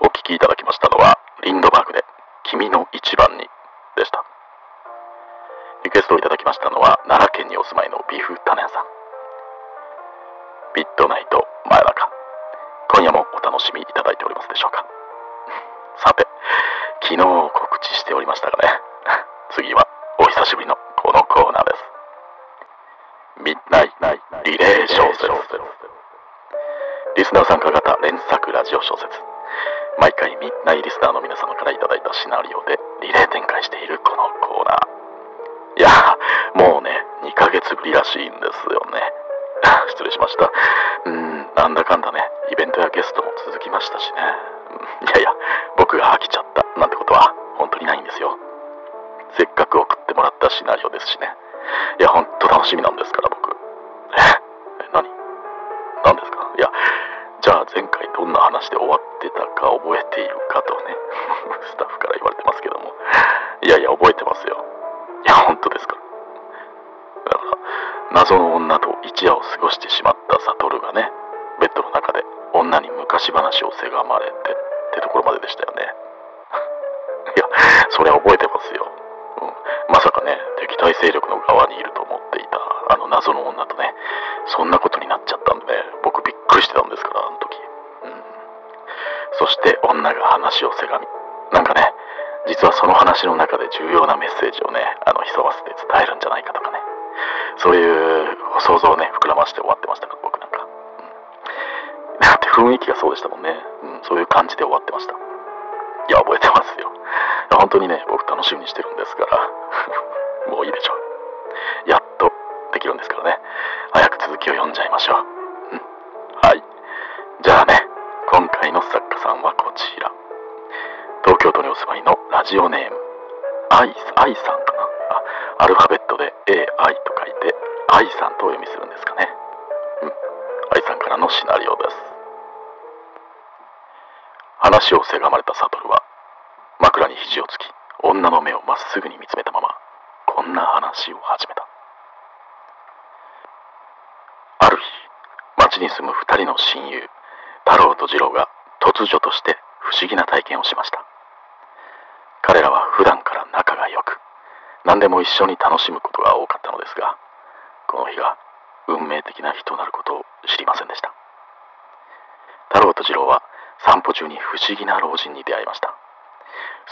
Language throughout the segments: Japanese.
お聴きいただきましたのは、リンドバーグで、君の一番に、でした。リクエストをいただきましたのは、奈良県にお住まいのビフタネンさん。ビットナイト真夜中。今夜もお楽しみいただいておりますでしょうか。さて、昨日告知しておりましたがね、次はお久しぶりのこのコーナーです。ミッドナイトリレー小説。リスナー参加型連作ラジオ小説。毎回ミッドナイリスナーの皆様からいただいたシナリオでリレー展開しているこのコーナー。いやもうね、2ヶ月ぶりらしいんですよね。失礼しました。うん、なんだかんだね、イベントやゲストも続きましたしね。いやいや、僕が飽きちゃったなんてことは本当にないんですよ。せっかく送ってもらったシナリオですしね。いや、ほんと楽しみなんですいや、覚えてますよ。いや、本当ですか。だから、謎の女と一夜を過ごしてしまった悟がね、ベッドの中で女に昔話をせがまれてってところまででしたよね。いや、それは覚えてますよ。うん、まさかね、敵対勢力の側にいると思っていたあの謎の女とね、そんなことになっちゃったんでね、僕びっくりしてたんですから、あの時。うん、そして女が話をせがみ、なんかね、実はその話の中で重要なメッセージをね、あの潜ませて伝えるんじゃないかとかね、そういう想像をね、膨らまして終わってましたから、僕なんか。うん、だって雰囲気がそうでしたもんね。うん、そういう感じで終わってました。いや、覚えてますよ。本当にね、僕楽しみにしてるんですから。もういいでしょう。やっとできるんですからね。早く続きを読んじゃいましょう。うん。はい。じゃあね、今回の作家さんはこちら。東京都にお住まいのジオネーム、アイアイさんかな。アルファベットで AI と書いて、アイさんとお読みするんですかね。うん。アイさんからのシナリオです。話をせがまれた悟は枕に肘をつき女の目をまっすぐに見つめたままこんな話を始めたある日町に住む二人の親友太郎と次郎が突如として不思議な体験をしました彼らは普段から仲が良く何でも一緒に楽しむことが多かったのですがこの日が運命的な日となることを知りませんでした。太郎と次郎は散歩中に不思議な老人に出会いました。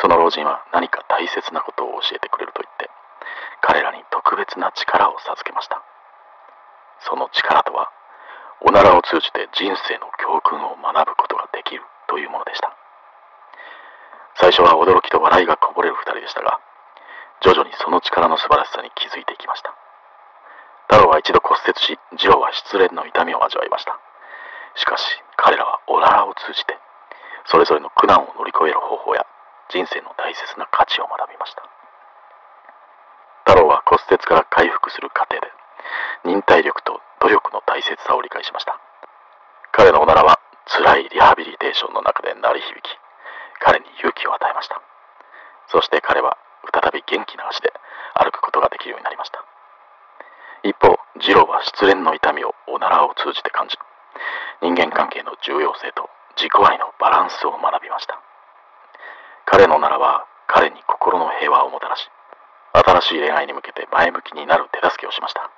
その老人は何か大切なことを教えてくれると言って彼らに特別な力を授けました。その力とはおならを通じて人生の教訓を学ぶことができるというものでした最初は驚きと笑いがこぼれる二人でしたが徐々にその力の素晴らしさに気づいていきました。太郎は一度骨折し次郎は失恋の痛みを味わいました。しかし彼らはおならを通じてそれぞれの苦難を乗り越える方法や人生の大切な価値を学びました。太郎は骨折から回復する過程で忍耐力と努力の大切さを理解しました。彼のおならは辛いリハビリテーションの中で鳴り響き彼に勇気を与えましたそして彼は再び元気な足で歩くことができるようになりました。一方次郎は失恋の痛みをおならを通じて感じ人間関係の重要性と自己愛のバランスを学びました。彼のならは彼に心の平和をもたらし新しい恋愛に向けて前向きになる手助けをしました。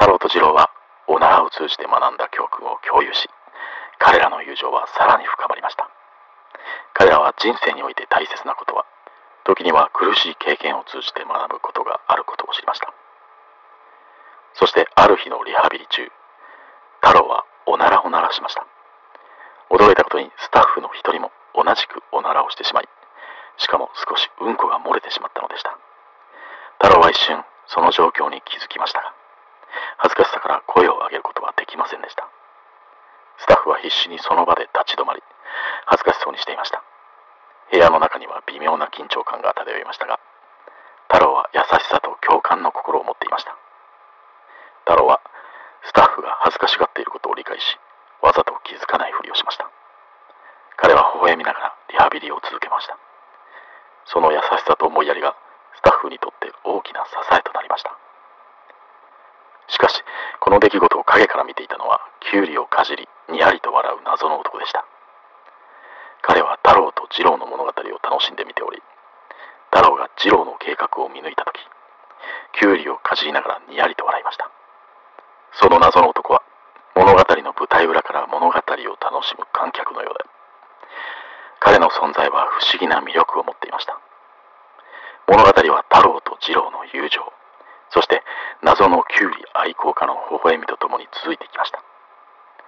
太郎と次郎はおならを通じて学んだ教訓を共有し彼らの友情はさらに深まりました。彼ら人生において大切なことは時には苦しい経験を通じて学ぶことがあることを知りました。そしてある日のリハビリ中太郎はおならを鳴らしました。驚いたことにスタッフの一人も同じくおならをしてしまいしかも少しうんこが漏れてしまったのでした。太郎は一瞬その状況に気づきましたが恥ずかしさから声を上げることはできませんでした。スタッフは必死にその場で立ち止まり恥ずかしそうにしていました。部屋の中には微妙な緊張感が漂いましたが太郎は優しさと共感の心を持っていました。太郎はスタッフが恥ずかしがっていることを理解しわざと気づかないふりをしました。彼は微笑みながらリハビリを続けました。その優しさと思いやりがスタッフにとって大きな支えとなりました。しかしこの出来事を陰から見ていたのはキュウリをかじりにやりと笑う謎の男でした。次郎の物語を楽しんで見ており太郎が次郎の計画を見抜いた時キュウリをかじりながらにやりと笑いました。その謎の男は物語の舞台裏から物語を楽しむ観客のようで彼の存在は不思議な魅力を持っていました。物語は太郎と次郎の友情そして謎のキュウリ愛好家の微笑みとともに続いてきました。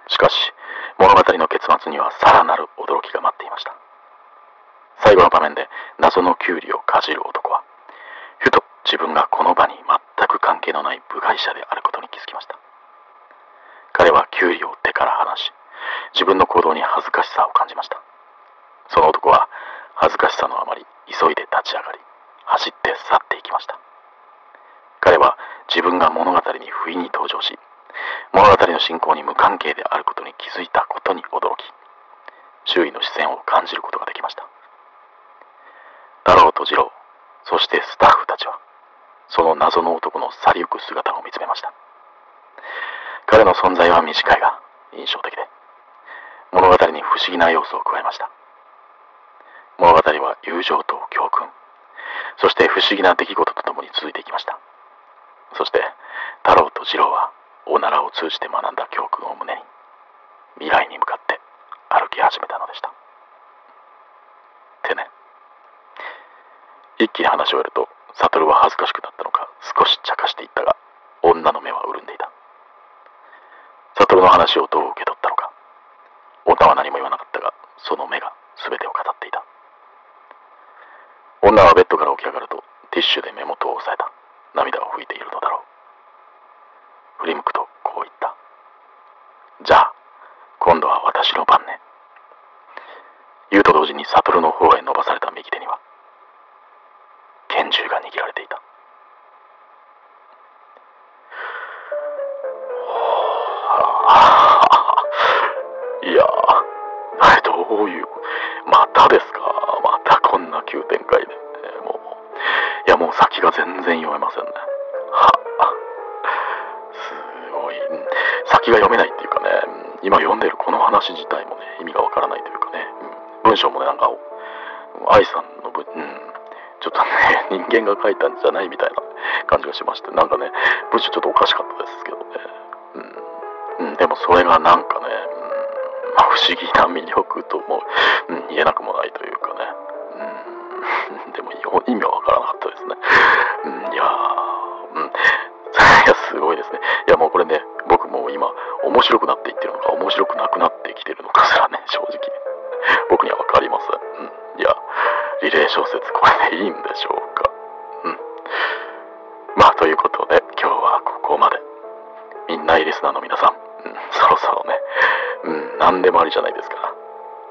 しかし物語の結末にはさらなる驚きが待っていました。最後の場面で謎のキュウリをかじる男はふと自分がこの場に全く関係のない部外者であることに気づきました。彼はキュウリを手から離し自分の行動に恥ずかしさを感じました。その男は恥ずかしさのあまり急いで立ち上がり走って去っていきました。彼は自分が物語に不意に登場し物語の進行に無関係であることに気づいたことに驚き周囲の視線を感じることができました。太郎と次郎そしてスタッフたちはその謎の男の去りゆく姿を見つめました。彼の存在は短いが印象的で物語に不思議な要素を加えました。物語は友情と教訓。そして不思議な出来事とともに続いていきました。そして太郎と次郎はおならを通じて学んだ教訓を胸に未来に向かって歩き始めたのでしたってね一気に話を終えると悟は恥ずかしくなったのか少し茶化していったが女の目は潤んでいた。悟の話をどう受け取ったのか女は何も言わなかったがその目が全てを語っていた。女はベッドから起き上がるとティッシュで目元を押さえた。涙を拭いているのだろう。振り向くとこう言った。じゃあ今度は私の番ね。言うと同時に悟の方へ伸ばされた右手にはどういうまたですか？またこんな急展開で、もういやもう先が全然読めませんね。は、すごい。先が読めないっていうかね、今読んでるこの話自体もね、意味がわからないというかね、文章もね、なんか、愛さんの文、うん、ちょっとね、人間が書いたんじゃないみたいな感じがしまして、なんかね、文章ちょっとおかしかったですけどね、うん、うん、でもそれがなんかね、不思議な魅力とも、うん、言えなくもないというかね、うん、でも意味はわからなかったですね。うん、いやー、うん、いや、すごいですね。いや、もうこれね、僕も今、面白くなっていってるのか、面白くなくなってきてるのかすらね、正直。僕にはわかりません。うん。いや、リレー小説、これでいいんでしょうか。うん。まあ、ということで、今日はここまで。みんなリスナーの皆さん、うん、そろそろね、何でもありじゃないですか。ら、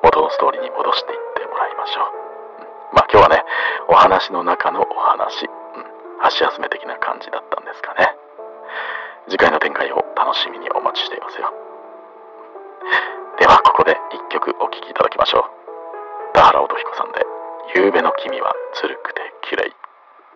元のストーリーに戻していってもらいましょう。うん、まあ、今日はね、お話の中のお話、うん、箸休め的な感じだったんですかね。次回の展開を楽しみにお待ちしていますよ。ではここで一曲お聴きいただきましょう。田原音彦さんで「夕べの君はつるくて